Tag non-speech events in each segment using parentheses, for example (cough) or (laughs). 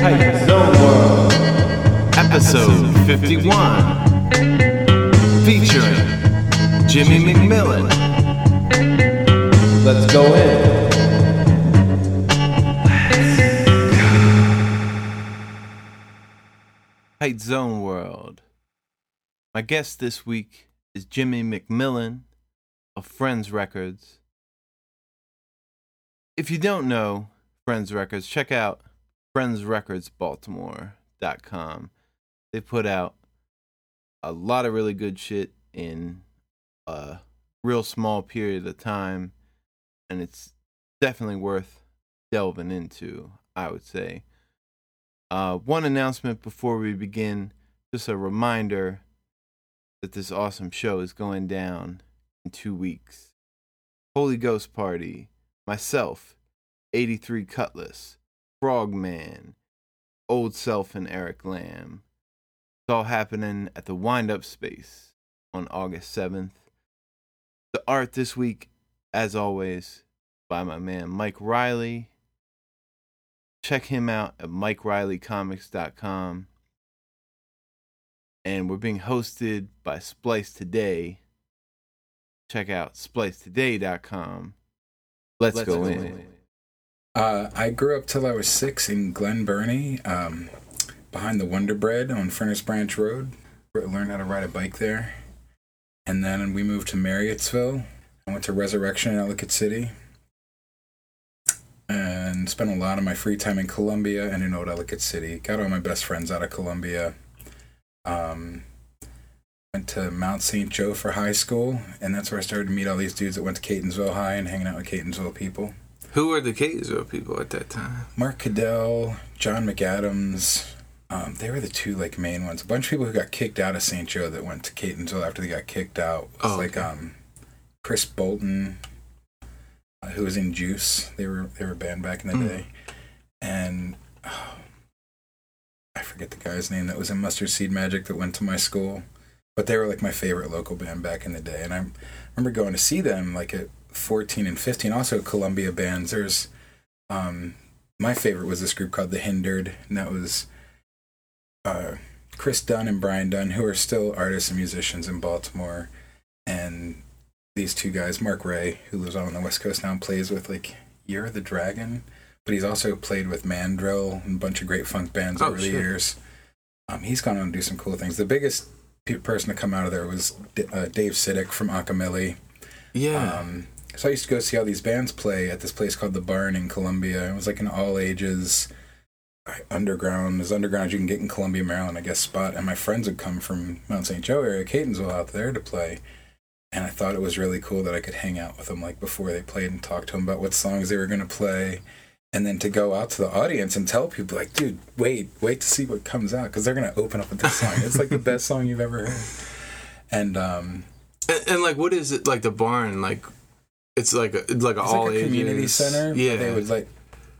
Tight Zone World. episode 51, featuring Jimmy MacMillan, Let's go in. Tight Zone World. My guest this week is Jimmy MacMillan of Friends Records. If you don't know Friends Records, check out friendsrecordsbaltimore.com. They put out a lot of really good shit in a real small period of time, and it's definitely worth delving into, I would say. Uh, one announcement before we begin just a reminder that this awesome show is going down in two weeks. Holy Ghost Party, myself, 83 Cutlass, Frogman, Old Self, and Eric Lamb. It's all happening at the Wind Up Space on August 7th. The art this week, as always, by my man Mike Riley. Check him out at MikeRileyComics.com. And we're being hosted by Splice Today. Check out SpliceToday.com. Let's, Let's go, go in. Uh, I grew up till I was six in Glen Burnie, um, behind the Wonder Bread on Furnace Branch Road. Learned how to ride a bike there. And then we moved to Marriottsville. I went to Resurrection in Ellicott City. And spent a lot of my free time in Columbia and in Old Ellicott City. Got all my best friends out of Columbia. Um, went to Mount St. Joe for high school. And that's where I started to meet all these dudes that went to Catonsville High and hanging out with Catonsville people. Who were the Catonsville people at that time? Mark Cadell, John McAdams. Um, they were the two like main ones. A bunch of people who got kicked out of St. Joe that went to Catonsville after they got kicked out. It's Oh, like okay. um, Chris Bolton, uh, who was in Juice. They were they were a band back in the Mm. day, and oh, I forget the guy's name that was in Mustard Seed Magic that went to my school. But they were like my favorite local band back in the day, and I remember going to see them like at 14 and 15. Also, Columbia bands. There's um, my favorite was this group called The Hindered, and that was uh, Chris Dunn and Brian Dunn, who are still artists and musicians in Baltimore, and these two guys, Mark Ray, who lives out on the West Coast now and plays with like Year of the Dragon, but he's also played with Mandrill and a bunch of great funk bands Oh, over the years. Um, he's gone on to do some cool things. The biggest person to come out of there was D- uh, Dave Sitek from Akameli. Yeah. Um, so I used to go see all these bands play at this place called the Barn in Columbia. It was like an all ages underground, as underground as you can get in Columbia, Maryland, I guess, spot. And my friends would come from Mount St. Joe area, Catonsville, out there to play. And I thought it was really cool that I could hang out with them like before they played and talk to them about what songs they were going to play. And then to go out to the audience and tell people, like, dude, wait, wait to see what comes out because they're going to open up with this song. It's like the best song you've ever heard. And um, and, and like, what is it like the barn? Like, it's like a it's like all like a community ages- center. Yeah. Yeah, they would like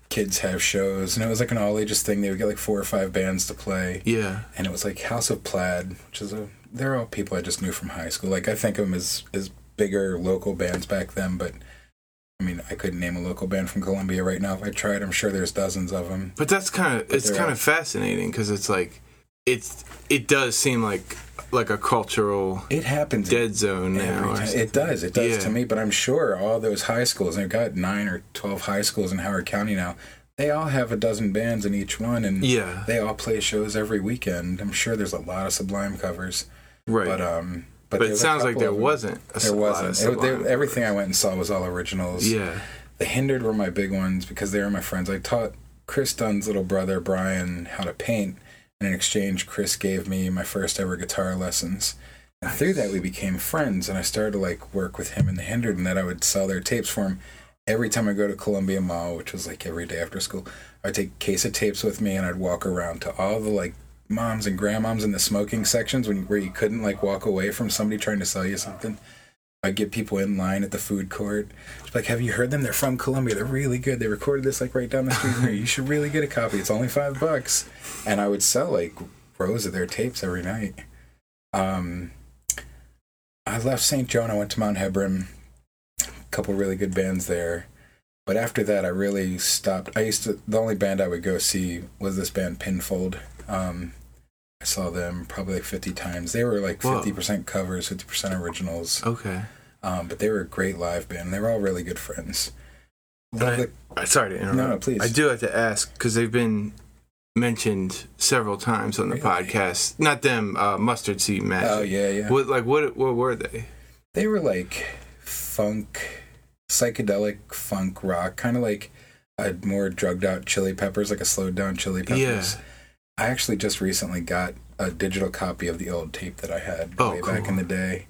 kids have shows, and it was like an all ages thing. They would get like four or five bands to play, yeah. and it was like House of Plaid, which is a they're all people I just knew from high school. Like I think of them as as bigger local bands back then, but I mean I couldn't name a local band from Columbia right now if I tried. I'm sure there's dozens of them. But that's kind of it's kind of fascinating because it's like it's it does seem like like a cultural It happens dead zone now. Every or time. something. It does. It does Yeah. to me. But I'm sure all those high schools, they've got nine or 12 high schools in Howard County now, they all have a dozen bands in each one. And Yeah. they all play shows every weekend. I'm sure there's a lot of Sublime covers. Right. But, um, but, but it sounds like there wasn't. A There wasn't. It- everything I went and saw was all originals. Yeah. The Hindered were my big ones because they were my friends. I taught Chris Dunn's little brother, Brian, how to paint. And in exchange, Chris gave me my first ever guitar lessons. And through that, we became friends. And I started to like work with him in the Hindered and that I would sell their tapes for him. Every time I go to Columbia Mall, which was like every day after school, I'd take a case of tapes with me and I'd walk around to all the like moms and grandmoms in the smoking sections when where you couldn't like walk away from somebody trying to sell you something. I'd get people in line at the food court. Just like, have you heard them? They're from Columbia. They're really good. They recorded this like right down the street here. You should really get a copy. It's only five bucks. And I would sell like rows of their tapes every night. Um, I left St. Joe and I went to Mount Hebron. A couple really good bands there. But after that, I really stopped. I used to. The only band I would go see was this band Pinfold. Um, I saw them probably like 50 times. They were like Whoa. 50% covers, 50% originals. Okay. Um, but they were a great live band. They were all really good friends. I- Sorry to interrupt. No, no, please. I do have to ask because they've been mentioned several times on the Really? podcast. Not them, uh, Mustard Seed Magic. oh yeah, yeah. What like what what were they? They were like funk, psychedelic funk rock, kind of like a more drugged out Chili Peppers, like a slowed down Chili Peppers. Yeah. I actually just recently got a digital copy of the old tape that I had Oh, way back in the day.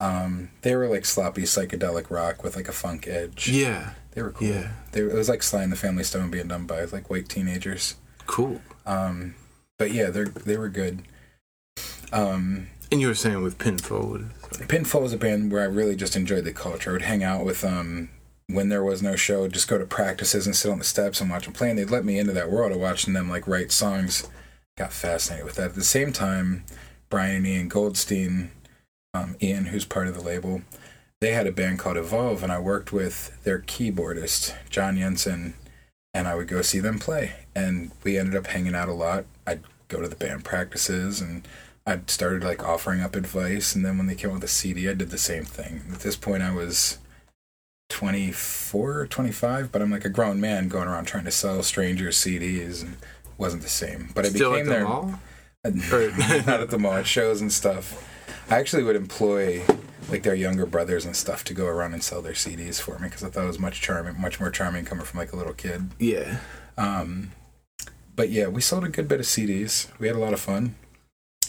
Um, they were like sloppy psychedelic rock with like a funk edge. Yeah. They were cool. Yeah. They, it was like Sly and the Family Stone being done by like white teenagers. Cool. Um, but yeah, they they were good. Um, And you were saying with Pinfold. Pinfall was a band where I really just enjoyed the culture. I would hang out with um when there was no show, just go to practices and sit on the steps and watch them play. And they'd let me into that world of watching them like write songs. Got fascinated with that. At the same time, Brian and Ian Goldstein, um, Ian, who's part of the label, they had a band called Evolve, and I worked with their keyboardist, John Jensen, and I would go see them play. And we ended up hanging out a lot. I'd go to the band practices and I started like offering up advice, and then when they came with a CD, I did the same thing. At this point, I was 24, 25, but I'm like a grown man going around trying to sell strangers CDs, and wasn't the same. But I Still became at the their mall? (laughs) Or- (laughs) not at the mall, at shows and stuff. I actually would employ like their younger brothers and stuff to go around and sell their CDs for me because I thought it was much charming, much more charming coming from like a little kid. Yeah. Um, but yeah, we sold a good bit of CDs. We had a lot of fun,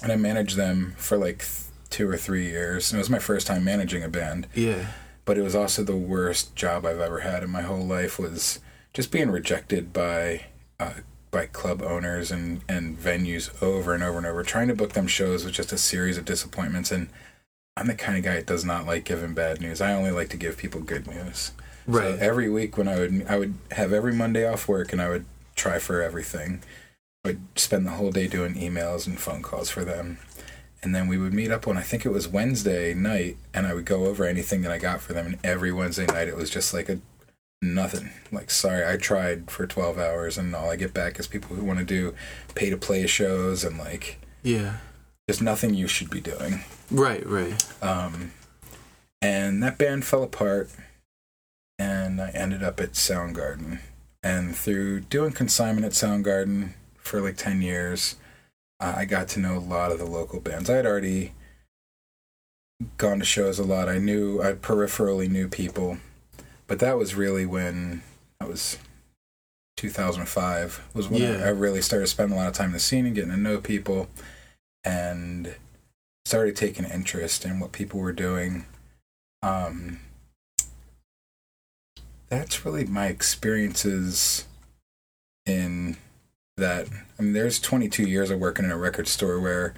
and I managed them for like two or three years. And it was my first time managing a band, Yeah. but it was also the worst job I've ever had in my whole life. Was just being rejected by uh, by club owners and and venues over and over and over. Trying to book them shows was just a series of disappointments. And I'm the kind of guy that does not like giving bad news. I only like to give people good news. Right. So every week when I would I would have every Monday off work and I would try for everything. I would spend the whole day doing emails and phone calls for them. And then we would meet up on I think it was Wednesday night and I would go over anything that I got for them and every Wednesday night it was just like a nothing. Like sorry, I tried for 12 hours and all I get back is people who want to do pay to play shows and like yeah. there's nothing you should be doing. Right. Right. Um, and that band fell apart, and I ended up at Soundgarden. And through doing consignment at Soundgarden for like 10 years, uh, I got to know a lot of the local bands. I had already gone to shows a lot. I knew, I peripherally knew people, but that was really when that was 2005 was when I, I really started spending a lot of time in the scene and getting to know people and started taking interest in what people were doing. Um, that's really my experiences in that. I mean, there's 22 years of working in a record store where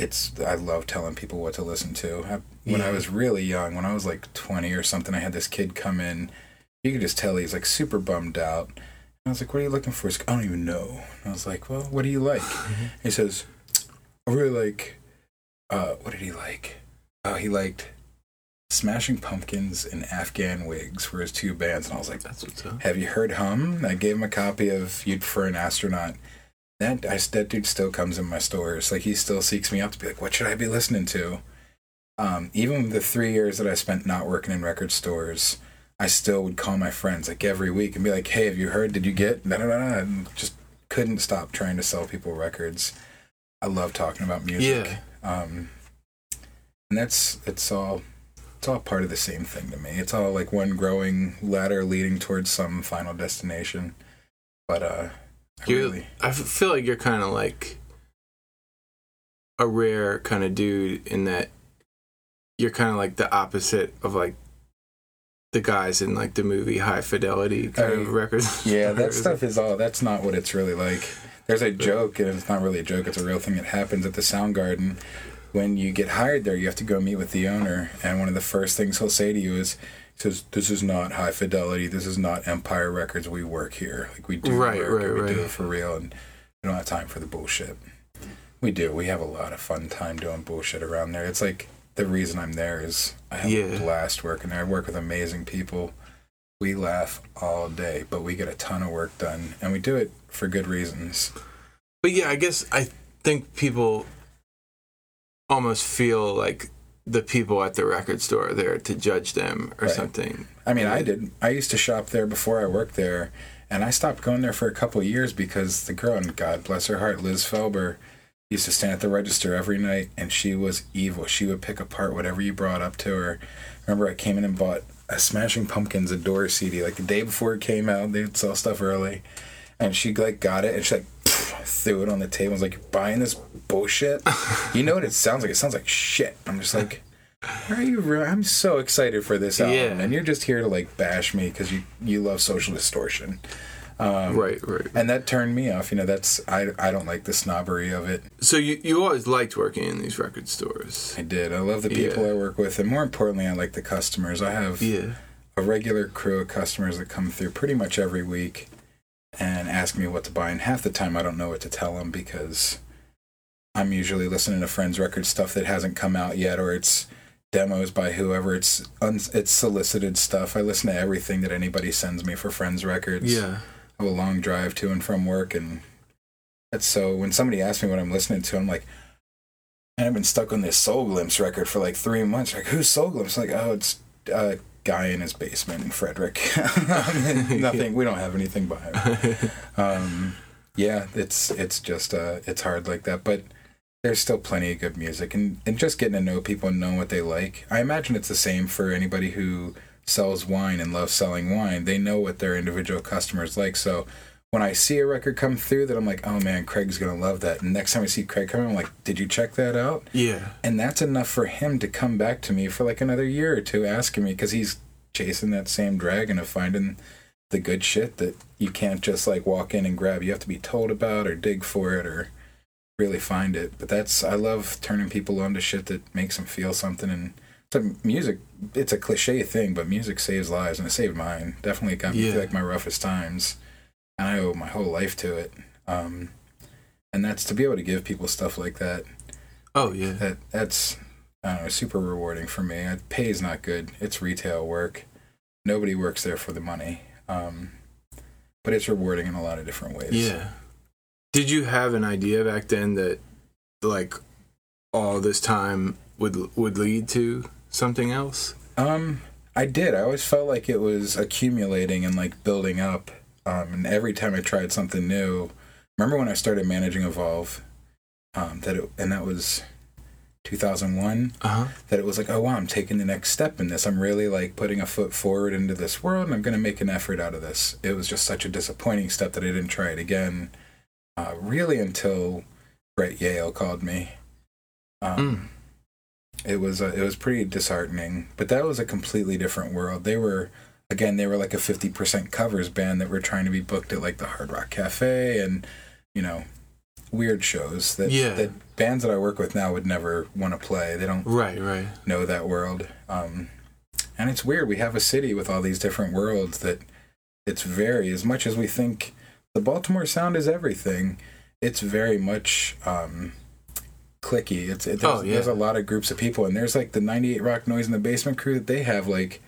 it's. I love telling people what to listen to. I, when I was really young, when I was like 20 or something, I had this kid come in. You could just tell he's like super bummed out. And I was like, "What are you looking for?" He's like, "I don't even know." And I was like, "Well, what do you like?" (laughs) He says, "I really like." Uh, what did he like? Oh, he liked Smashing Pumpkins and Afghan Whigs were his two bands, and I was like, That's what's up. "Have you heard Hum?" I gave him a copy of "You'd Prefer an Astronaut." That I, that dude still comes in my stores. Like he still seeks me out to be like, "What should I be listening to?" Um, even the three years that I spent not working in record stores, I still would call my friends like every week and be like, "Hey, have you heard? Did you get?" Da, just couldn't stop trying to sell people records. I love talking about music. Yeah. Um, and that's it's all it's all part of the same thing to me. It's all like one growing ladder leading towards some final destination. But uh, really, I feel like you're kind of like a rare kind of dude in that you're kind of like the opposite of like the guys in like the movie High Fidelity kind Oh, of records. (laughs) yeah, that stuff is all. That's not what it's really like. There's a joke, and it's not really a joke. It's a real thing that happens at the Soundgarden. When you get hired there, you have to go meet with the owner, and one of the first things he'll say to you is, he "says This is not high fidelity. This is not Empire Records. We work here. Like we do Right, work. right, we do it for real, and we don't have time for the bullshit." We do. We have a lot of fun time doing bullshit around there. It's like the reason I'm there is I have Yeah. a blast working there. I work with amazing people. we laugh all day, but we get a ton of work done, and we do it for good reasons. But yeah, I guess I think people almost feel like the people at the record store there to judge them or Right. something. I mean, I did. I used to shop there before I worked there, and I stopped going there for a couple of years because the girl, and God bless her heart, Liz Felber, used to stand at the register every night, and she was evil. She would pick apart whatever you brought up to her. Remember, I came in and bought a Smashing Pumpkins Adore CD like the day before it came out. They'd sell stuff early, and she like got it and she like threw it on the table. and was like, "You're buying this bullshit." you know what it sounds like? It sounds like shit. I'm just like. Are you real? I'm so excited for this album, Yeah. and you're just here to like bash me because you you love social distortion, um, right, right. and that turned me off. You know, that's I I don't like the snobbery of it. So you you always liked working in these record stores. I did. I love the people Yeah. I work with, and more importantly, I like the customers. I have Yeah. a regular crew of customers that come through pretty much every week and ask me what to buy, and half the time I don't know what to tell them because I'm usually listening to friends' record stuff that hasn't come out yet, or it's demos by whoever. It's un- it's solicited stuff. I listen to everything that anybody sends me for friends' records. Yeah. I have a long drive to and from work, and that's so. When somebody asks me what I'm listening to, I'm like. And I've been stuck on this Soul Glimpse record for like three months. Like, who's Soul Glimpse? Like, oh, it's a guy in his basement in Frederick. (laughs) (laughs) Nothing. We don't have anything by him. Um, yeah, it's it's just uh, it's hard like that. But there's still plenty of good music, and and just getting to know people and knowing what they like. I imagine it's the same for anybody who sells wine and loves selling wine. They know what their individual customers like. So when I see a record come through that I'm like, oh man, Craig's gonna love that. And next time I see Craig come, I'm like, did you check that out? Yeah. and that's enough for him to come back to me for like another year or two asking me because he's chasing that same dragon of finding the good shit that you can't just like walk in and grab you have to be told about or dig for it or really find it but that's i love turning people on to shit that makes them feel something and so music it's a cliche thing but music saves lives and it saved mine definitely got me Yeah. through like my roughest times and i owe my whole life to it um and that's to be able to give people stuff like that Oh yeah. that that's I know, super rewarding for me. Uh, Pay is not good. It's retail work. Nobody works there for the money. Um, but it's rewarding in a lot of different ways. Yeah. Did you have an idea back then that like all this time would would lead to something else? Um, I did. I always felt like it was accumulating and like building up. Um, and every time I tried something new, remember when I started managing Evolve? Um, that it, and that was 2001. Uh-huh. that it was like, oh wow, I'm taking the next step in this. I'm really like putting a foot forward into this world, and I'm going to make an effort out of this. It was just such a disappointing step that I didn't try it again, uh, really until Bret Yale called me. Um, It was uh, it was pretty disheartening, but that was a completely different world. They were again, they were like a 50% covers band that were trying to be booked at like the Hard Rock Cafe and you know weird shows that Yeah. that bands that I work with now would never want to play. They don't Right, right. know that world. Um, and it's weird. We have a city with all these different worlds that it's very, as much as we think the Baltimore sound is everything, it's very much um, clicky. It's it, there's, Oh, yeah. there's a lot of groups of people, and there's like the 98 Rock Noise in the Basement crew that they have like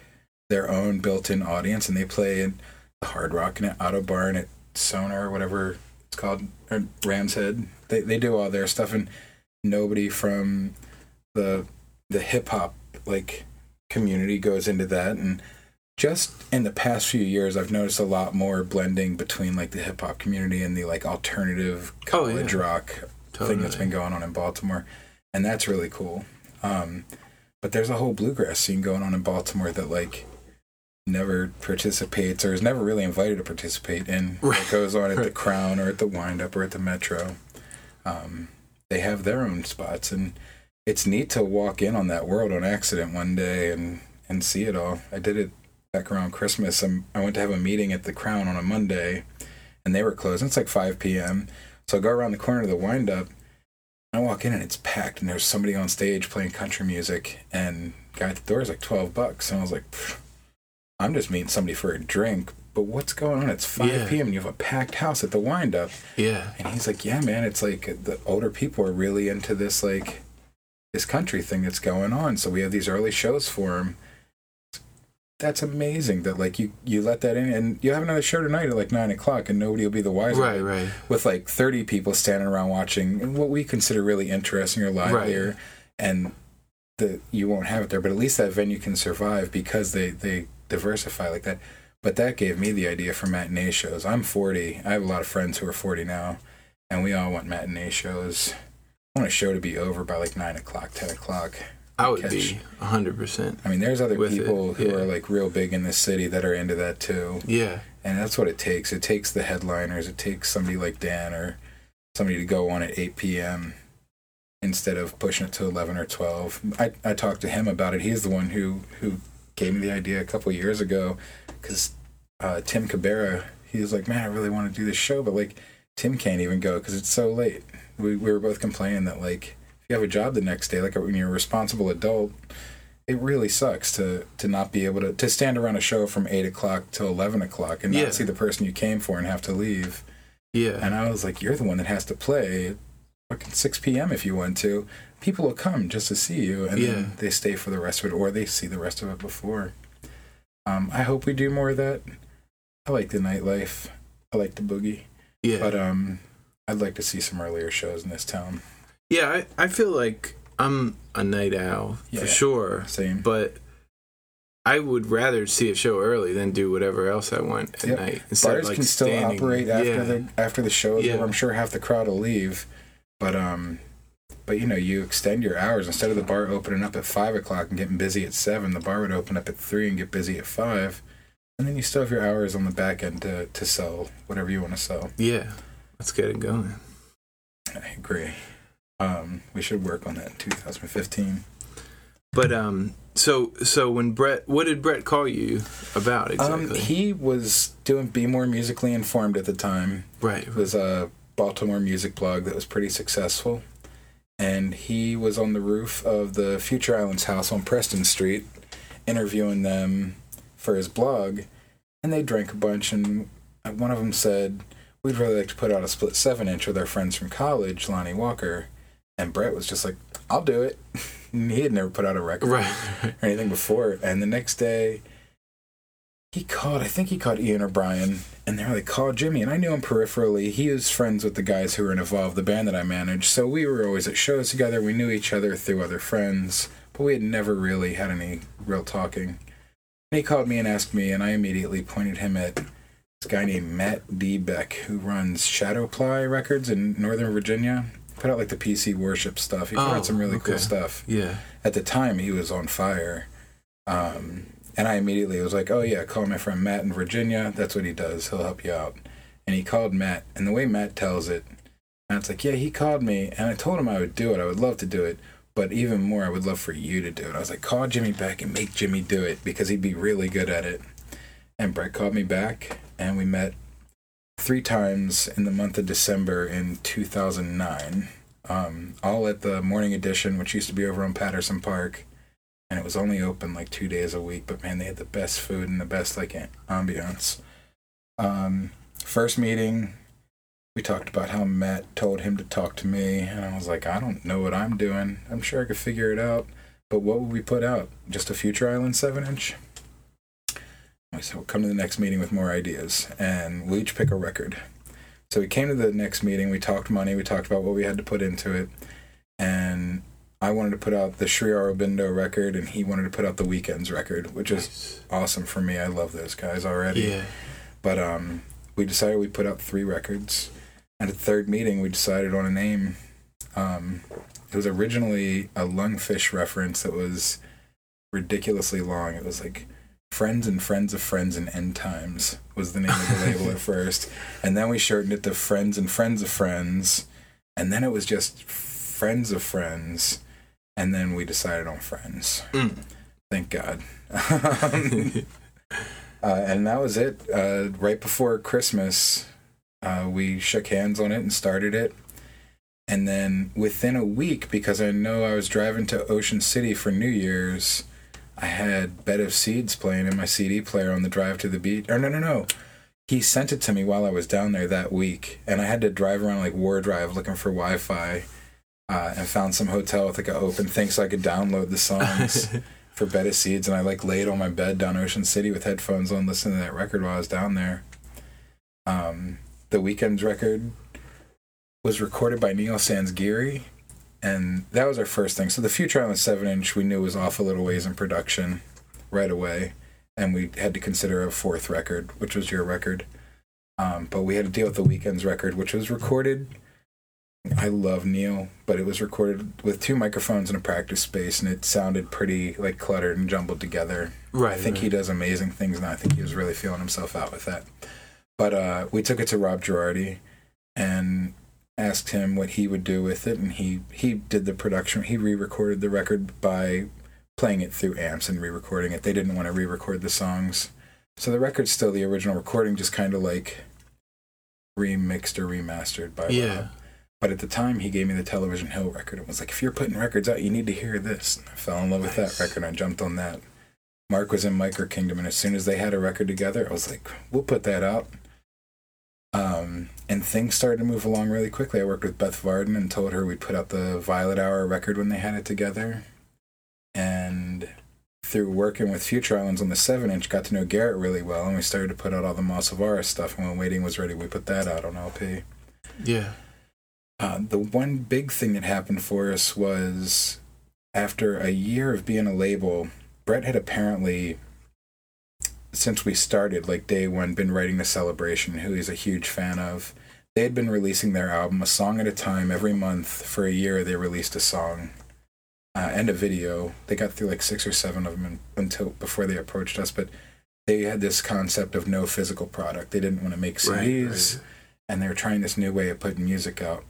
their own built-in audience, and they play in the Hard Rock and at Ottobar at Sonar or whatever it's called, or Ram's Head. They they do all their stuff, and nobody from the the hip hop like community goes into that and just in the past few years I've noticed a lot more blending between like the hip hop community and the like alternative Oh, yeah. college rock thing that's been going on in Baltimore and that's really cool. Um but there's a whole bluegrass scene going on in Baltimore that like never participates or is never really invited to participate in what goes on at the Crown or at the Windup or at the Metro. Um, they have their own spots, and it's neat to walk in on that world on accident one day and and see it all. I did it back around Christmas. i I went to have a meeting at the Crown on a Monday, and they were closed. It's like 5 p.m. So I go around the corner to the Windup. I walk in and it's packed, and there's somebody on stage playing country music, and guy at the door is like 12 bucks, and I was like. "Pfft, I'm just meeting somebody for a drink, but what's going on? It's 5 Yeah. p.m. and you have a packed house at the wind up. Yeah. And he's like, yeah, man, it's like uh, the older people are really into this, like, this country thing that's going on. So we have these early shows for him. that's amazing that like you you let that in and you have another show tonight at like nine o'clock and nobody will be the wiser Right, right. with like 30 people standing around watching what we consider really interesting or livelier and the you won't have it there but at least that venue can survive because they they diversify like that but that gave me the idea for matinee shows i'm 40 i have a lot of friends who are 40 now and we all want matinee shows i want a show to be over by like 9 o'clock 10 o'clock I would catch- be hundred percent. i mean there's other With it, people who yeah. are like real big in this city that are into that too Yeah, and that's what it takes. It takes the headliners. It takes somebody like Dan or somebody to go on at 8 p.m. instead of pushing it to 11 or 12. I, I talked to him about it. He's the one who, who gave me the idea a couple years ago because uh, Tim Cabrera, he was like, man, I really want to do this show, but like Tim can't even go because it's so late. We, we were both complaining that like if you have a job the next day, like when you're a responsible adult, it really sucks to to not be able to to stand around a show from eight o'clock till eleven o'clock and not Yeah. see the person you came for and have to leave. yeah, And I was like, you're the one that has to play at fucking six p.m. if you want to. People will come just to see you, and Yeah. then they stay for the rest of it, or they see the rest of it before. Um, I hope we do more of that. I like the nightlife. I like the boogie, yeah. but um, I'd like to see some earlier shows in this town. yeah, I, I feel like I'm a night owl Yeah. for sure, Same. but I would rather see a show early than do whatever else I want at Yep. night. Instead bars of like can still standing- operate after yeah. the after the show is Yeah. over. I'm sure half the crowd will leave, but um, but you know you extend your hours instead of the bar opening up at five o'clock and getting busy at seven. The bar would open up at three and get busy at five, and then you still have your hours on the back end to to sell whatever you want to sell. Yeah, let's get it going. I agree. Um, we should work on that in 2015. But um, so so when Bret, what did Bret call you about exactly? Um, he was doing Be More Musically Informed at the time. right. It was a Baltimore music blog that was pretty successful. And he was on the roof of the Future Islands house on Preston Street interviewing them for his blog. And they drank a bunch, and one of them said, We'd really like to put out a split seven inch with our friends from college, Lonnie Walker. And Bret was just like, I'll do it. (laughs) he had never put out a record Right. or anything before. And the next day, he called, I think he called Ian or Brian, and they were like, call Jimmy. And I knew him peripherally. He was friends with the guys who were in Evolve, the band that I managed. So we were always at shows together. We knew each other through other friends, but we had never really had any real talking. And he called me and asked me, and I immediately pointed him at this guy named Matt D. Beck, who runs Shdwply Records in Northern Virginia. Put out like the PC worship stuff. He put Oh, out some really cool stuff Yeah. at the time he was on fire um, and i immediately was like oh yeah call my friend matt in virginia. That's what he does. He'll help you out. And he called matt. And the way matt tells it matt's like yeah he called me and i told him i would do it. I would love to do it but even more i would love for you to do it. I was like call jimmy back and make jimmy do it because he'd be really good at it. And Bret called me back and we met three times in the month of december in 2009 um, all at the morning edition, which used to be over on Patterson Park, and it was only open like two days a week. But man, they had the best food and the best like am- ambiance. Um, first meeting, we talked about how Matt told him to talk to me, and I was like, I don't know what I'm doing. I'm sure I could figure it out. But what would we put out? Just a Future Island seven inch? I said, we'll come to the next meeting with more ideas, and we'll each pick a record. So we came to the next meeting. We talked money. We talked about what we had to put into it, and I wanted to put out the Sri Aurobindo record, and he wanted to put out the Weekends record, which is Nice. awesome for me. I love those guys already. Yeah. But um, we decided we put out three records. At the third meeting, we decided on a name. Um, it was originally a lungfish reference that was ridiculously long. It was like Friends and Friends of Friends and End Times was the name of the label at (laughs) first. And then we shortened it to Friends and Friends of Friends. And then it was just Friends of Friends. And then we decided on Friends. Mm. Thank God. (laughs) Uh, and that was it. Uh, right before Christmas, uh, we shook hands on it and started it. And then within a week, because I know I was driving to Ocean City for New Year's, I had Bed of Seeds playing in my CD player on the drive to the beach. Or no, no, no. He sent it to me while I was down there that week, and I had to drive around like War Drive looking for Wi-Fi, uh, and found some hotel with like an open thing so I could download the songs. (laughs) for Bed of Seeds, and I like laid on my bed down Ocean City with headphones on, listening to that record while I was down there. Um, the Weekend's record was recorded by Neil Sansgiri, and that was our first thing. So the Future Island seven inch we knew was off a little ways in production right away, and we had to consider a fourth record, which was your record. Um, but we had to deal with the Weekend's record, which was recorded. I love Neil, but it was recorded with two microphones in a practice space, and it sounded pretty like cluttered and jumbled together. Right. I think he does amazing things, and I think he was really feeling himself out with that. But uh, we took it to Rob Girardi and asked him what he would do with it, and he he did the production. He re-recorded the record by playing it through amps and re-recording it. They didn't want to re-record the songs, so the record's still the original recording, just kind of like remixed or remastered by Yeah. Rob. But at the time, he gave me the Television Hill record. It was like, if you're putting records out, you need to hear this. And I fell in love with Nice. that record. and I jumped on that. Mark was in Micro Kingdom, and as soon as they had a record together, I was like, we'll put that out. Um, and things started to move along really quickly. I worked with Beth Varden and told her we'd put out the Violet Hour record when they had it together. And through working with Future Islands on the 7 inch, got to know Gerrit really well, and we started to put out all the Moss of Aura stuff. And when Waiting was ready, we put that out on LP. Yeah. Uh, the one big thing that happened for us was after a year of being a label, Bret had apparently, since we started, like day one, been writing the celebration, who he's a huge fan of. They had been releasing their album a song at a time every month for a year. They released a song uh, and a video. They got through like six or seven of them until before they approached us, but they had this concept of no physical product. They didn't want to make Right. CDs right. and they were trying this new way of putting music out.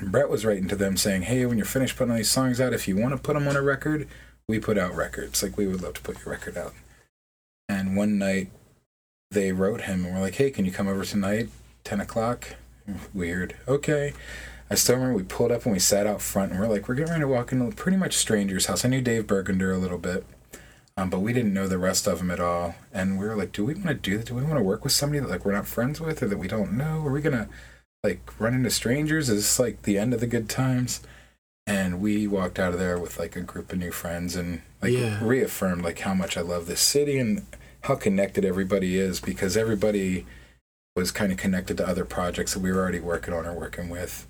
Bret was writing to them saying, "Hey, when you're finished putting these songs out, if you want to put them on a record, we put out records. Like we would love to put your record out." And one night, they wrote him and were like, "Hey, can you come over tonight, ten o'clock?" Weird. Okay. I still remember we pulled up and we sat out front and we're like, we're getting ready to walk into pretty much stranger's house. I knew Dave Bergander a little bit, um, but we didn't know the rest of them at all. And we were like, do we want to do that? Do we want to work with somebody that like we're not friends with or that we don't know? Are we gonna like run into strangers? Is like the end of the good times? And we walked out of there with like a group of new friends and like Yeah. reaffirmed like how much I love this city and how connected everybody is because everybody was kind of connected to other projects that we were already working on or working with.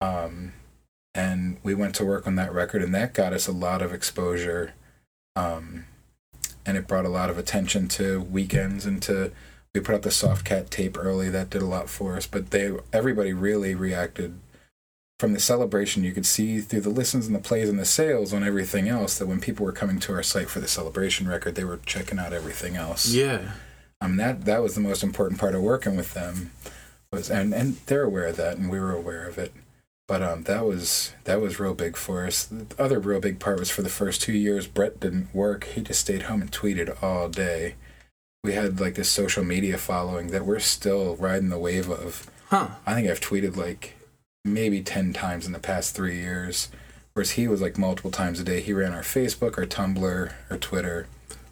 Um, and we went to work on that record, and that got us a lot of exposure. Um, and it brought a lot of attention to weekends and to we put out the soft cat tape early that did a lot for us but they everybody really reacted. From the celebration you could see through the listens and the plays and the sales on everything else that when people were coming to our site for the celebration record they were checking out everything else. Yeah. um, that that was the most important part of working with them was and and they're aware of that and we were aware of it. But um that was that was real big for us. The other real big part was for the first two years Bret didn't work. He just stayed home and tweeted all day we had like this social media following that we're still riding the wave of Huh. i think i've tweeted like maybe 10 times in the past three years whereas he was like multiple times a day he ran our facebook our tumblr our twitter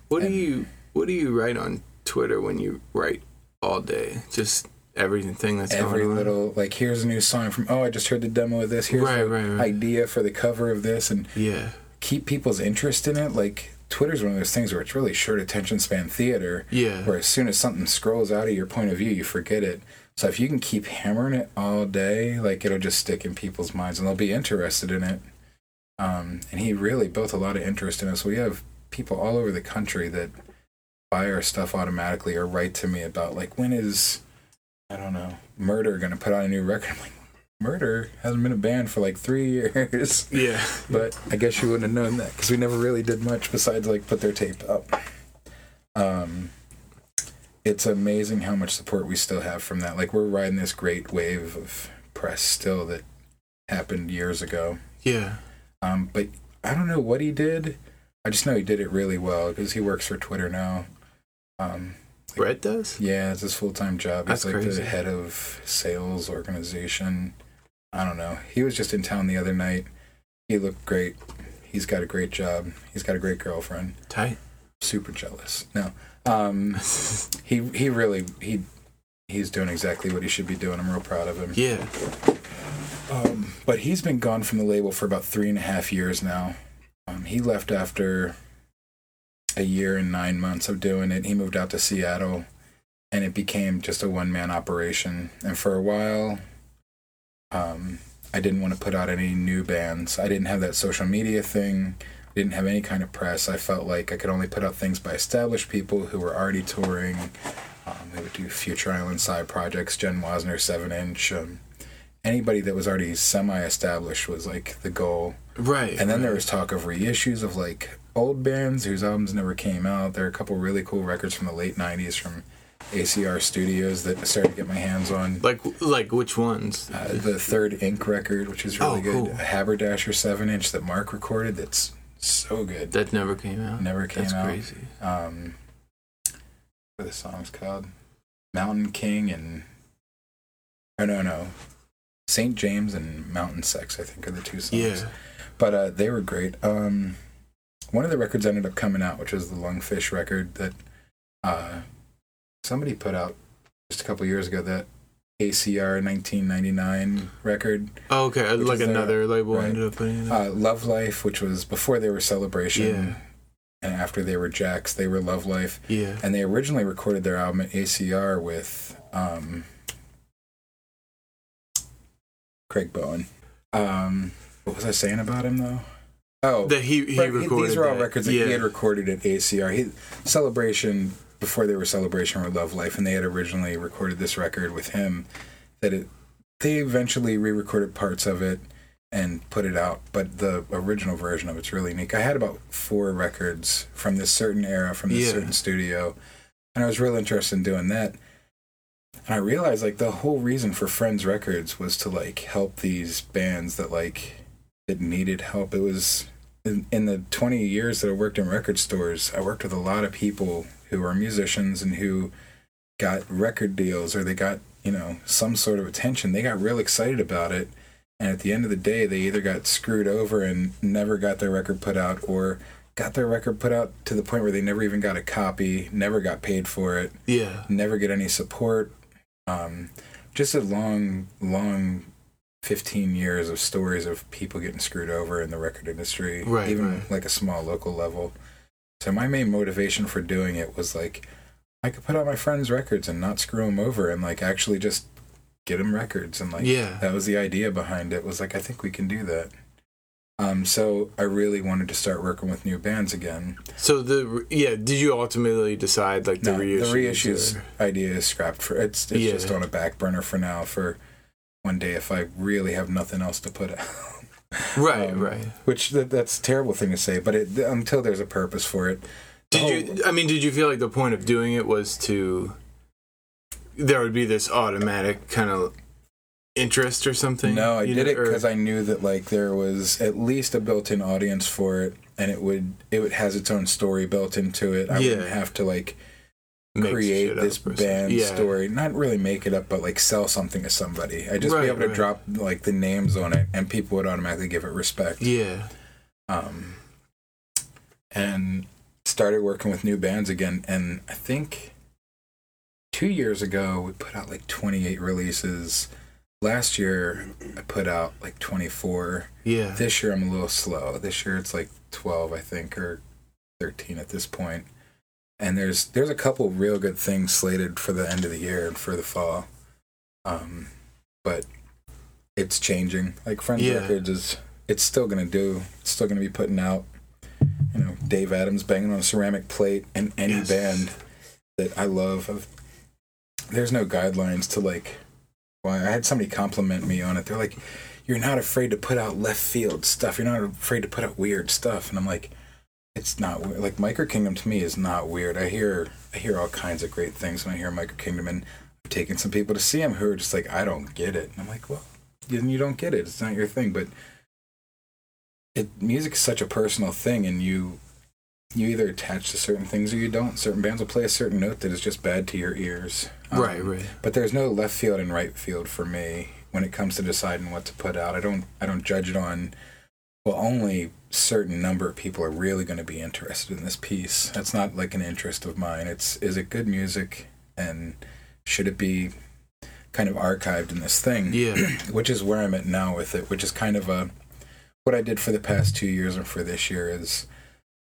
What do you What do you write on Twitter when you write all day? Just everything that's every going on. little like here's a new song from oh i just heard the demo of this here's Right, right, right. idea for the cover of this and Yeah. keep people's interest in it like twitter's one of those things where it's really short attention span theater Yeah. where as soon as something scrolls out of your point of view you forget it so if you can keep hammering it all day like it'll just stick in people's minds and they'll be interested in it um, and he really built a lot of interest in us we have people all over the country that buy our stuff automatically or write to me about like when is I don't know Murder gonna put out a new record. I'm like Murder hasn't been a band for like three years, (laughs) Yeah. but I guess you wouldn't have known that because we never really did much besides like put their tape up. Um, it's amazing how much support we still have from that. Like we're riding this great wave of press still that happened years ago. Yeah. Um, but I don't know what he did. I just know he did it really well because he works for Twitter now. Um, Bret does? yeah, it's his full time job. He's That's like crazy. the head of sales organization. I don't know. He was just in town the other night. He looked great. He's got a great job. He's got a great girlfriend. Tight. Super jealous. No. Um, (laughs) he he really he he's doing exactly what he should be doing. I'm real proud of him. yeah. Um, but he's been gone from the label for about three and a half years now. Um, he left after a year and nine months of doing it. He moved out to Seattle, and it became just a one man operation. And for a while, um, I didn't want to put out any new bands. I didn't have that social media thing. Didn't have any kind of press. I felt like I could only put out things by established people who were already touring. Um, we would do Future Island side projects, Jen Wasner, Seven Inch. Um, anybody that was already semi-established was like the goal. Right. And then there was talk of reissues of like old bands whose albums never came out. There are a couple really cool records from the late '90s from ACR Studios that I started to get my hands on. like like which ones? Uh, the third Ink record, which is really Oh, good. cool. A Haberdasher seven inch that Mark recorded. That's so good. that never came out. Never came That's out. That's crazy. Um, what are the songs called? Mountain King and oh no no, Saint James and Mountain Sex. I think are the two songs. Yeah. but uh, they were great. Um, one of the records ended up coming out, which was the Lungfish record that uh, somebody put out just a couple years ago. That ACR 1999 record, Oh, okay. Like their- another label right. ended up putting it. uh, Love Life, which was before they were Celebration, Yeah. and after they were Jax, they were Love Life. yeah. And they originally recorded their album at ACR with um, Craig Bowen. Um, what was I saying about him though? Oh, That he he right, recorded. these are all that. records that yeah. he had recorded at ACR. He, Celebration before they were Celebration were Love Life, and they had originally recorded this record with him. That it, they eventually re-recorded parts of it and put it out, but the original version of it's really unique. I had about four records from this certain era, from this Yeah. certain studio, and I was real interested in doing that. And I realized like the whole reason for Friends Records was to like help these bands that like that needed help. It was in, in the 20 years that I worked in record stores, I worked with a lot of people who are musicians and who got record deals or they got, you know, some sort of attention. They got real excited about it. And at the end of the day, they either got screwed over and never got their record put out or got their record put out to the point where they never even got a copy, never got paid for it Yeah. never get any support. Um, just a long, long 15 years of stories of people getting screwed over in the record industry, Right, even right. like a small local level. So my main motivation for doing it was like, I could put out my friends' records and not screw them over and like actually just get them records. And like, Yeah. that was the idea behind it was like, I think we can do that. Um, so I really wanted to start working with new bands again. So the yeah, did you ultimately decide like the no, reissues? the reissues or- idea is scrapped for it's it's Yeah. just on a back burner for now for one day if I really have nothing else to put out. (laughs) Right, Um, right. Which that, that's a terrible thing to say, but it, until there's a purpose for it. Did whole- you? I mean, did you feel like the point of doing it was to there would be this automatic kind of interest or something? No, I did know, it because I knew that like there was at least a built-in audience for it, and it would it would has its own story built into it. I wouldn't have to like create this band yeah. story. Not really make it up, but like sell something to somebody. i'd just Right, be able to right. drop like the names on it, and people would automatically give it respect. Yeah, um, and started working with new bands again. And I think two years ago we put out like 28 releases. Last year I put out like 24. yeah. This year I'm a little slow. This year it's like 12, I think, or 13 at this point. And there's there's a couple real good things slated for the end of the year and for the fall. Um, but it's changing. Like Friends Yeah. Records is it's still gonna do. It's still gonna be putting out. You know, Dave Adams banging on a ceramic plate in any Yes. band that I love. Of there's no guidelines to like. Why I had somebody compliment me on it. They're like, "You're not afraid to put out left field stuff. You're not afraid to put out weird stuff." And I'm like, "It's not weird. like Micro Kingdom to me is not weird. I hear I hear all kinds of great things when I hear Micro Kingdom, and I've taken some people to see them who are just like, I don't get it. And I'm like, well, then you don't get it. It's not your thing. But it music is such a personal thing, and you you either attach to certain things or you don't. Certain bands will play a certain note that is just bad to your ears. Um, right, right. But there's no left field and right field for me when it comes to deciding what to put out. I don't I don't judge it on well only certain number of people are really going to be interested in this piece. That's not like an interest of mine. It's is it good music and should it be kind of archived in this thing? Yeah, (clears throat) which is where I'm at now with it, which is kind of a what I did for the past two years and for this year is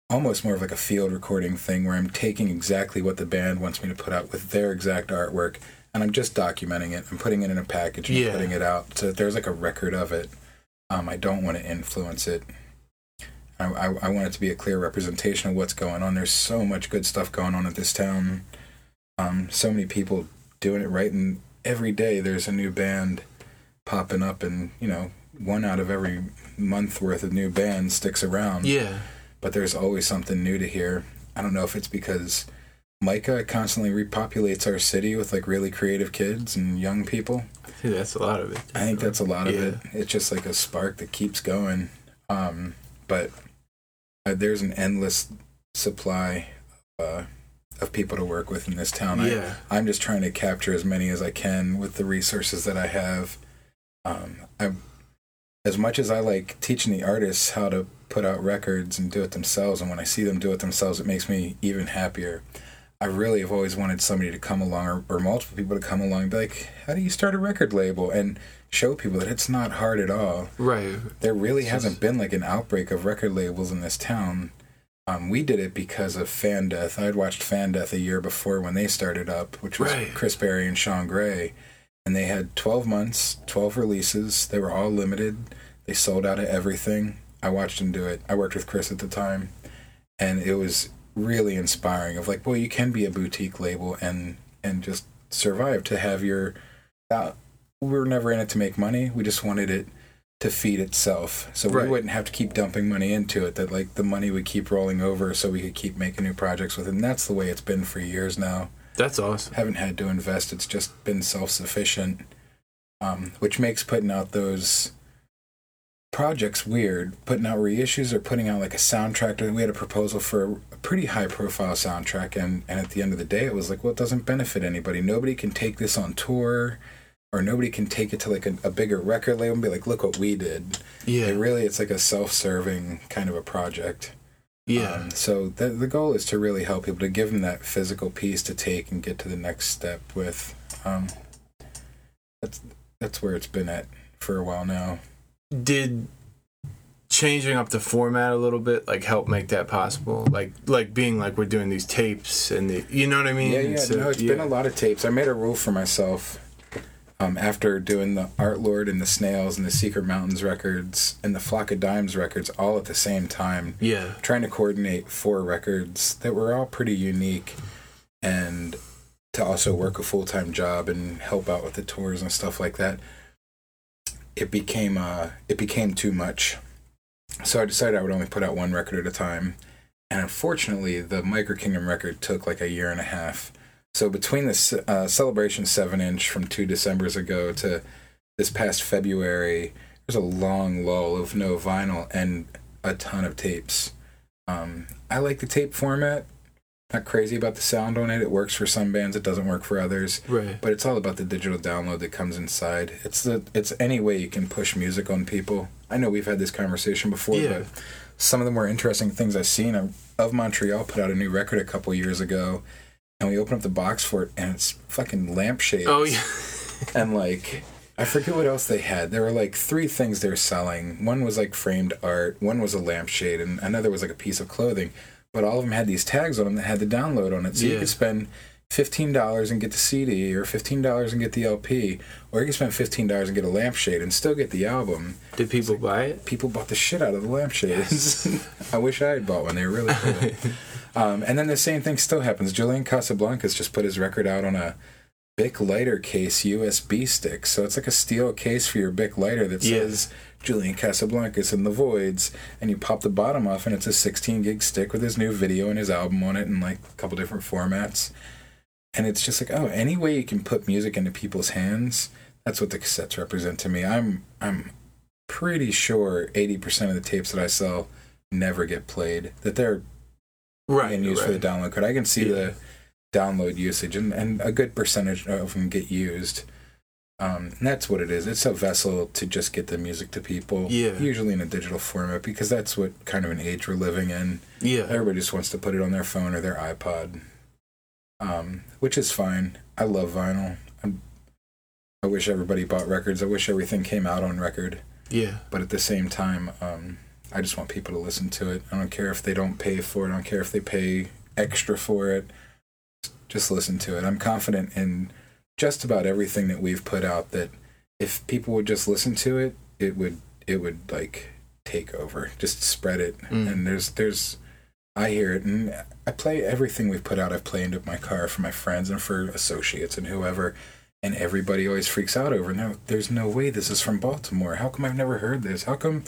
almost more of like a field recording thing where I'm taking exactly what the band wants me to put out with their exact artwork and I'm just documenting it. I'm putting it in a package and Yeah. putting it out so that there's like a record of it. Um, I don't want to influence it. I, I, I want it to be a clear representation of what's going on. There's so much good stuff going on at this town. Um, so many people doing it right, and every day there's a new band popping up, and you know, one out of every month worth of new bands sticks around Yeah. but there's always something new to hear. I don't know if it's because MICA constantly repopulates our city with like really creative kids and young people. I think that's a lot of it. I think that's a lot of Yeah. it. It's just like a spark that keeps going. Um, but uh, there's an endless supply uh, of people to work with in this town. I- Yeah. I'm just trying to capture as many as I can with the resources that I have. Um, I, as much as I like teaching the artists how to put out records and do it themselves, and when I see them do it themselves, it makes me even happier. I really have always wanted somebody to come along, or, or multiple people to come along, and be like, "How do you start a record label?" and show people that it's not hard at all. Right. There really It's hasn't just- been like an outbreak of record labels in this town. Um, we did it because of Fan Death. I had watched Fan Death a year before when they started up, which was Right. Chris Berry and Sean Gray. And they had 12 months, 12 releases. They were all limited. They sold out of everything. I watched them do it. I worked with Chris at the time. And it was really inspiring of like, well, you can be a boutique label and and just survive to have your uh, we were never in it to make money. We just wanted it to feed itself. So Right. we wouldn't have to keep dumping money into it. That like the money would keep rolling over so we could keep making new projects with it. And that's the way it's been for years now. That's awesome. Haven't had to invest. It's just been self sufficient. Um, which makes putting out those projects weird. Putting out reissues or putting out like a soundtrack. We had a proposal for a pretty high profile soundtrack and, and at the end of the day it was like, well it doesn't benefit anybody. Nobody can take this on tour or nobody can take it to like a, a bigger record label and be like, look what we did. Yeah. It really, it's like a self-serving kind of a project. yeah. Um, so the the goal is to really help people to give them that physical piece to take and get to the next step with. Um, that's that's where it's been at for a while now. Did changing up the format a little bit like help make that possible like like being like we're doing these tapes and the you know what i mean Yeah, yeah. So, no, it's yeah. been a lot of tapes. I made a rule for myself. Um, after doing the Art Lord and the Snails and the Secret Mountains records and the Flock of Dimes records all at the same time, yeah trying to coordinate four records that were all pretty unique and to also work a full-time job and help out with the tours and stuff like that it became uh it became too much so i decided i would only put out one record at a time and unfortunately the micro kingdom record took like a year and a half so between Ce- uh, celebration 7 inch from two decembers ago to this past february there's a long lull of no vinyl and a ton of tapes. Um, I like the tape format. Not crazy about the sound on it. It works for some bands. It doesn't work for others. right But it's all about the digital download that comes inside. It's the it's any way you can push music on people. I know we've had this conversation before, Yeah. but some of the more interesting things I've seen of, of Montreal put out a new record a couple years ago, and we opened up the box for it, and it's fucking lampshades oh yeah (laughs) and like I forget what else they had. There were like three things they were selling. One was like framed art, one was a lampshade, and another was like a piece of clothing. But all of them had these tags on them that had the download on it, so you could spend fifteen dollars and get the CD, or fifteen dollars and get the LP, or you could spend fifteen dollars and get a lampshade and still get the album. did people buy it People bought the shit out of the lampshades. (laughs) I wish I had bought one. They were really cool. (laughs) um, and then the same thing still happens. Julian Casablancas just put his record out on a Bic lighter case USB stick. So it's like a steel case for your Bic lighter that Yeah. says Julian Casablancas in the Voidz, and you pop the bottom off, and it's a 16 gig stick with his new video and his album on it in like a couple different formats. And it's just like, oh, any way you can put music into people's hands, that's what the cassettes represent to me. I'm I'm pretty sure 80% of the tapes that I sell never get played. That they're right being used for the download code. I can see Yeah. the download usage, and, and a good percentage of them get used. Um, and that's what it is. It's a vessel to just get the music to people, Yeah. usually in a digital format, because that's what kind of an age we're living in. yeah Everybody just wants to put it on their phone or their iPod, um, which is fine. I love vinyl. I'm, I wish everybody bought records. I wish everything came out on record. Yeah. But at the same time, um, I just want people to listen to it. I don't care if they don't pay for it. I don't care if they pay extra for it. Just listen to it. I'm confident in just about everything that we've put out that if people would just listen to it, it would it would like take over. Just spread it. Mm. And there's there's I hear it and I play everything we've put out. I've played into my car for my friends and for associates and whoever. And everybody always freaks out over no. There's no way this is from Baltimore. How come I've never heard this? How come,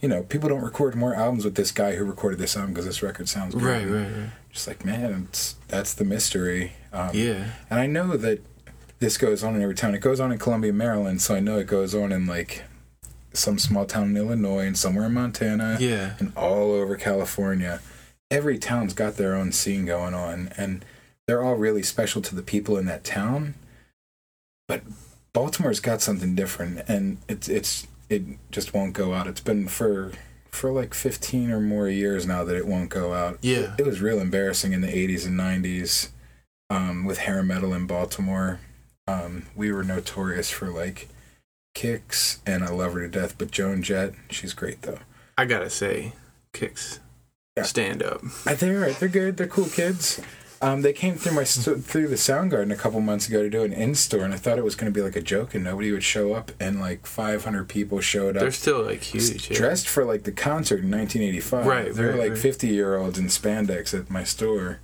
you know, people don't record more albums with this guy who recorded this album because this record sounds good. Right, right, right. Just like man, it's, that's the mystery. Um, Yeah. and I know that this goes on in every town. It goes on in Columbia, Maryland, so I know it goes on in like some small town in Illinois and somewhere in Montana Yeah. and all over California. Every town's got their own scene going on, and they're all really special to the people in that town. But Baltimore's got something different, and it's it's it just won't go out. It's been for for like fifteen or more years now that it won't go out. Yeah. It was real embarrassing in the '80s and '90s um, with hair metal in Baltimore. Um, we were notorious for like Kix, and I love her to death. But Joan Jett, she's great though. I gotta say, Kix. Yeah. Stand up. They're. They're good. They're cool kids. Um, they came through my st- through the Sound Garden a couple months ago to do an in store, and I thought it was going to be like a joke, and nobody would show up, and like 500 people showed up. They're still like huge. yeah. dressed for like the concert in 1985. Right, They're right, like right. 50 year olds in spandex at my store.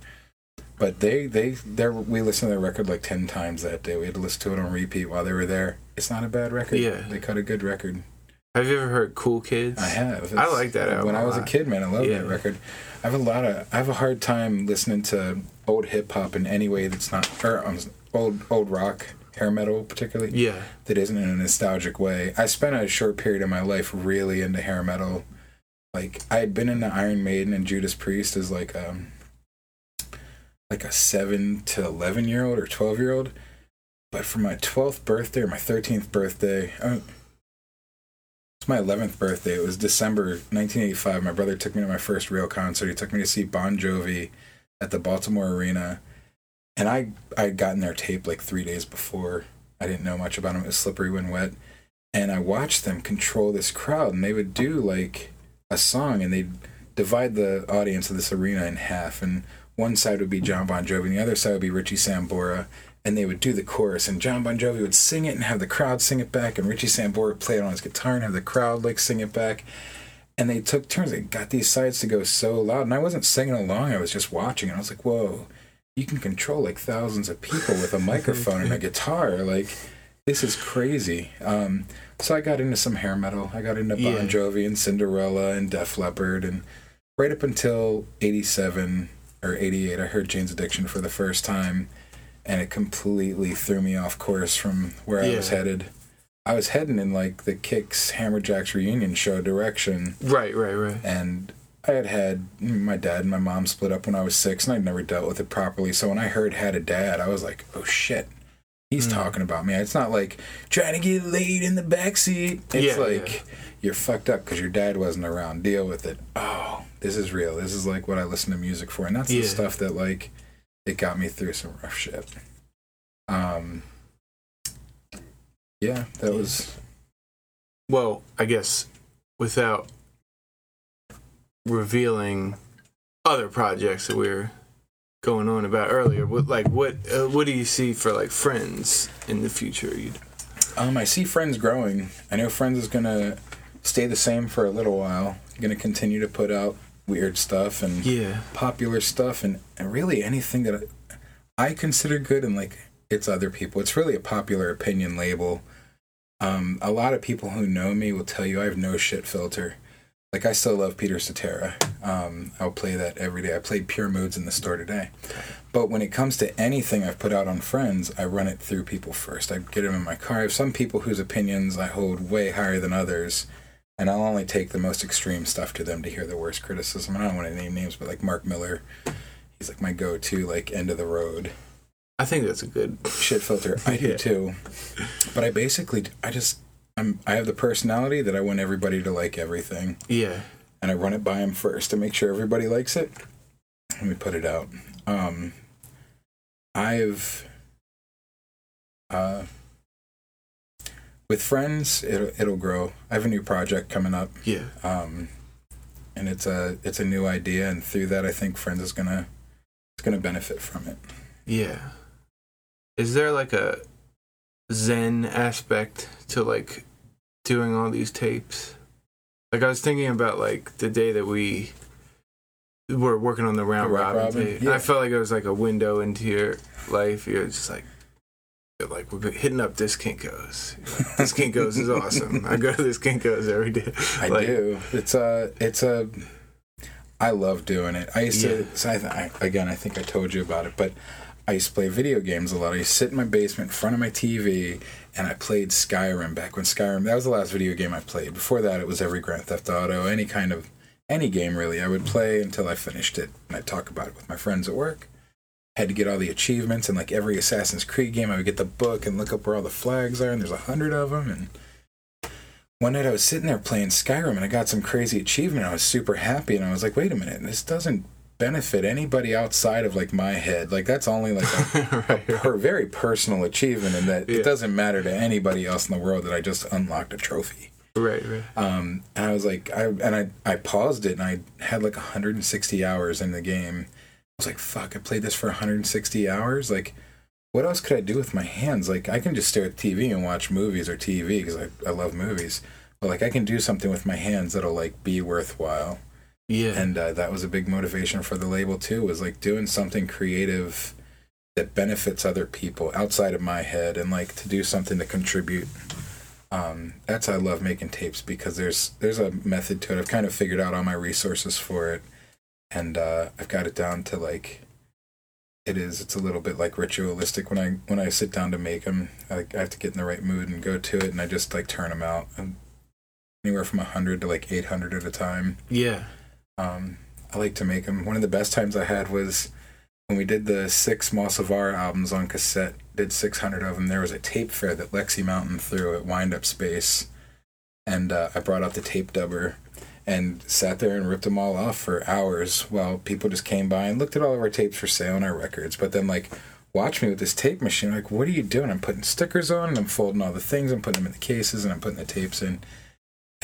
But they they they we listened to their record like 10 times that day. We had to listen to it on repeat while they were there. It's not a bad record. Yeah. they cut a good record. Have you ever heard Cool Kids? I have. I like that album When I was a kid, man, I love Yeah. that record. I have a lot of. I have a hard time listening to old hip hop in any way that's not or um, old old rock, hair metal, particularly Yeah. that isn't in a nostalgic way. I spent a short period of my life really into hair metal. Like I had been into Iron Maiden and Judas Priest as like um like a seven to eleven year old or twelve year old. But for my twelfth birthday or my thirteenth birthday, uh, it's my eleventh birthday. It was December nineteen eighty five. My brother took me to my first real concert. He took me to see Bon Jovi at the Baltimore Arena. And I I had gotten their tape like three days before. I didn't know much about them. It was slippery when wet. And I watched them control this crowd, and they would do like a song, and they'd divide the audience of this arena in half. And one side would be John Bon Jovi, and the other side would be Richie Sambora. And they would do the chorus, and John Bon Jovi would sing it and have the crowd sing it back, and Richie Sambora would play it on his guitar and have the crowd like sing it back. And they took turns. They got these sides to go so loud, and I wasn't singing along. I was just watching, and I was like, "Whoa, you can control like thousands of people with a (laughs) microphone and a guitar. Like, this is crazy. Um, so I got into some hair metal. I got into Bon Yeah. Jovi and Cinderella and Def Leppard, and right up until '87 or '88, I heard Jane's Addiction for the first time, and it completely threw me off course from where I was headed. I was heading in like the Kix Hammerjacks reunion show direction Right, right, right. and I had had my dad and my mom split up when I was six, and I'd never dealt with it properly. So when I heard had a dad, I was like, "Oh shit, he's Mm. talking about me." It's not like trying to get laid in the backseat. It's Yeah, like yeah. you're fucked up because your dad wasn't around. Deal with it. Oh, this is real. This is like what I listen to music for, and that's the stuff that like it got me through some rough shit. Um, yeah, that was Well, I guess without revealing other projects that we were going on about earlier, what like what uh, what do you see for like friends in the future? You Um, I see Friends growing. I know Friends is gonna stay the same for a little while. Gonna continue to put out weird stuff and yeah, popular stuff and, and really anything that I, consider good and like it's other people. It's really a popular opinion label. Um, a lot of people who know me will tell you I have no shit filter. Like I still love Peter Cetera. Um, I'll play that every day. I played Pure Moods in the store today. But when it comes to anything I've put out on Friends, I run it through people first. I get them in my car. I have some people whose opinions I hold way higher than others, and I'll only take the most extreme stuff to them to hear the worst criticism. And I don't want to name names, but like Mark Miller, he's like my go-to, like end of the road I think that's a good. shit filter. (laughs) I do Yeah. too. But I basically, I just, I'm, I have the personality that I want everybody to like everything, Yeah, and I run it by them first to make sure everybody likes it. Let me put it out. Um, I've, uh, with friends, it'll it'll grow. I have a new project coming up, Yeah. um, and it's a it's a new idea, and through that, I think friends is gonna it's gonna benefit from it. Yeah. Is there like a zen aspect to like doing all these tapes? Like I was thinking about like the day that we were working on the round The robin, robin? tape. Yeah. I felt like it was like a window into your life. You're just like like we're hitting up this Kinkos. Like, this Kinkos is awesome. I go to this Kinkos every day. I Like, do. It's a it's a. I love doing it. I used Yeah. to. So I, I, again, I think I told you about it, but I used to play video games a lot. I used to sit in my basement in front of my TV, and I played Skyrim back when Skyrim. That was the last video game I played. Before that, it was every Grand Theft Auto, any kind of any game really. I would play until I finished it, and I'd talk about it with my friends at work. Had to get all the achievements, and like every Assassin's Creed game, I would get the book and look up where all the flags are, and there's a hundred of them, and one night I was sitting there playing Skyrim and I got some crazy achievement. I was super happy and I was like, wait a minute, this doesn't benefit anybody outside of like my head. Like that's only like a, (laughs) right. per, very personal achievement and that Yeah. it doesn't matter to anybody else in the world that I just unlocked a trophy. Right, right. Um, and I was like, I and I I paused it and I had like 160 hours in the game. I was like, fuck, I played this for 160 hours. Like, what else could I do with my hands? Like, I can just stare at TV and watch movies or TV because I I love movies. But like, I can do something with my hands that'll like be worthwhile. Yeah. And uh, that was a big motivation for the label too. Was like doing something creative that benefits other people outside of my head and like to do something to contribute um, that's I love making tapes because there's there's a method to it. I've kind of figured out all my resources for it, and uh, I've got it down to like it is. It's a little bit like ritualistic when I when I sit down to make them. I, I have to get in the right mood and go to it, and I just like turn them out. And anywhere from hundred to like eight hundred at a time. yeah. Um, I like to make them. One of the best times I had was when we did the six Moss of Aura albums on cassette. Did 600 of them. There was a tape fair that Lexie Mountain threw at Windup Space, and uh, I brought out the tape dubber and sat there and ripped them all off for hours while people just came by and looked at all of our tapes for sale and our records. But then like. Watch me with this tape machine. Like, what are you doing? I'm putting stickers on and I'm folding all the things. I'm putting them in the cases and I'm putting the tapes in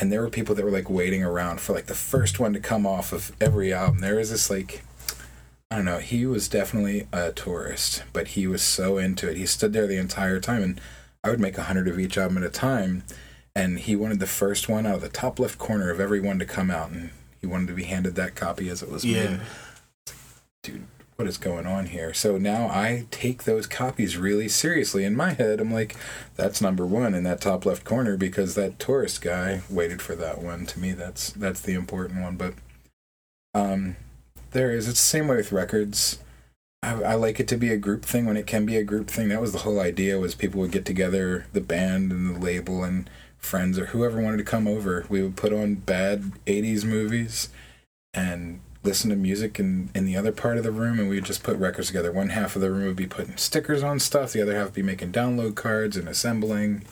and there were people that were like waiting around for like the first one to come off of every album. There was this like I don't know, he was definitely a tourist, but he was so into it. He stood there the entire time and I would make a hundred of each album at a time and he wanted the first one out of the top left corner of everyone to come out and he wanted to be handed that copy as it was Yeah. made. Dude, what is going on here? So now I take those copies really seriously. In my head, I'm like, that's number one in that top left corner because that tourist guy waited for that one. To me, that's that's the important one. But um, there is. It's the same way with records. I, I like it to be a group thing when it can be a group thing. That was the whole idea. Was people would get together, the band and the label and friends or whoever wanted to come over. We would put on bad '80s movies and listen to music in, in the other part of the room and we would just put records together. One half of the room would be putting stickers on stuff, the other half would be making download cards and assembling.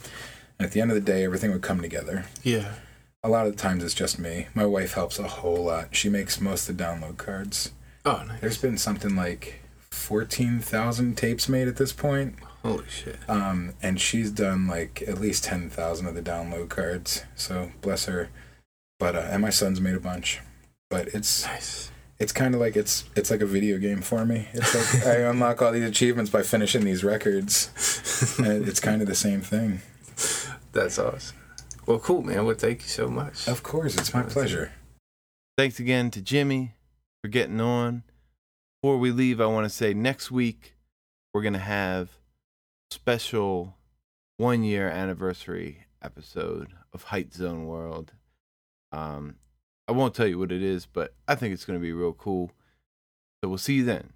And at the end of the day, everything would come together. Yeah. A lot of the times it's just me. My wife helps a whole lot. She makes most of the download cards. Oh, nice. There's been something like 14,000 tapes made at this point. Holy shit. Um, and she's done like at least 10,000 of the download cards. So bless her. But, uh, and my son's made a bunch. But it's Nice. it's kind of like it's it's like a video game for me. It's like I (laughs) unlock all these achievements by finishing these records, (laughs) and it's kind of the same thing. That's awesome. Well, cool, man. Well, thank you so much. Of course, it's my pleasure. Thanks again to Jimmy for getting on. Before we leave, I want to say next week we're going to have special one year anniversary episode of Height Zone World. Um, I won't tell you what it is, but I think it's going to be real cool. So we'll see you then.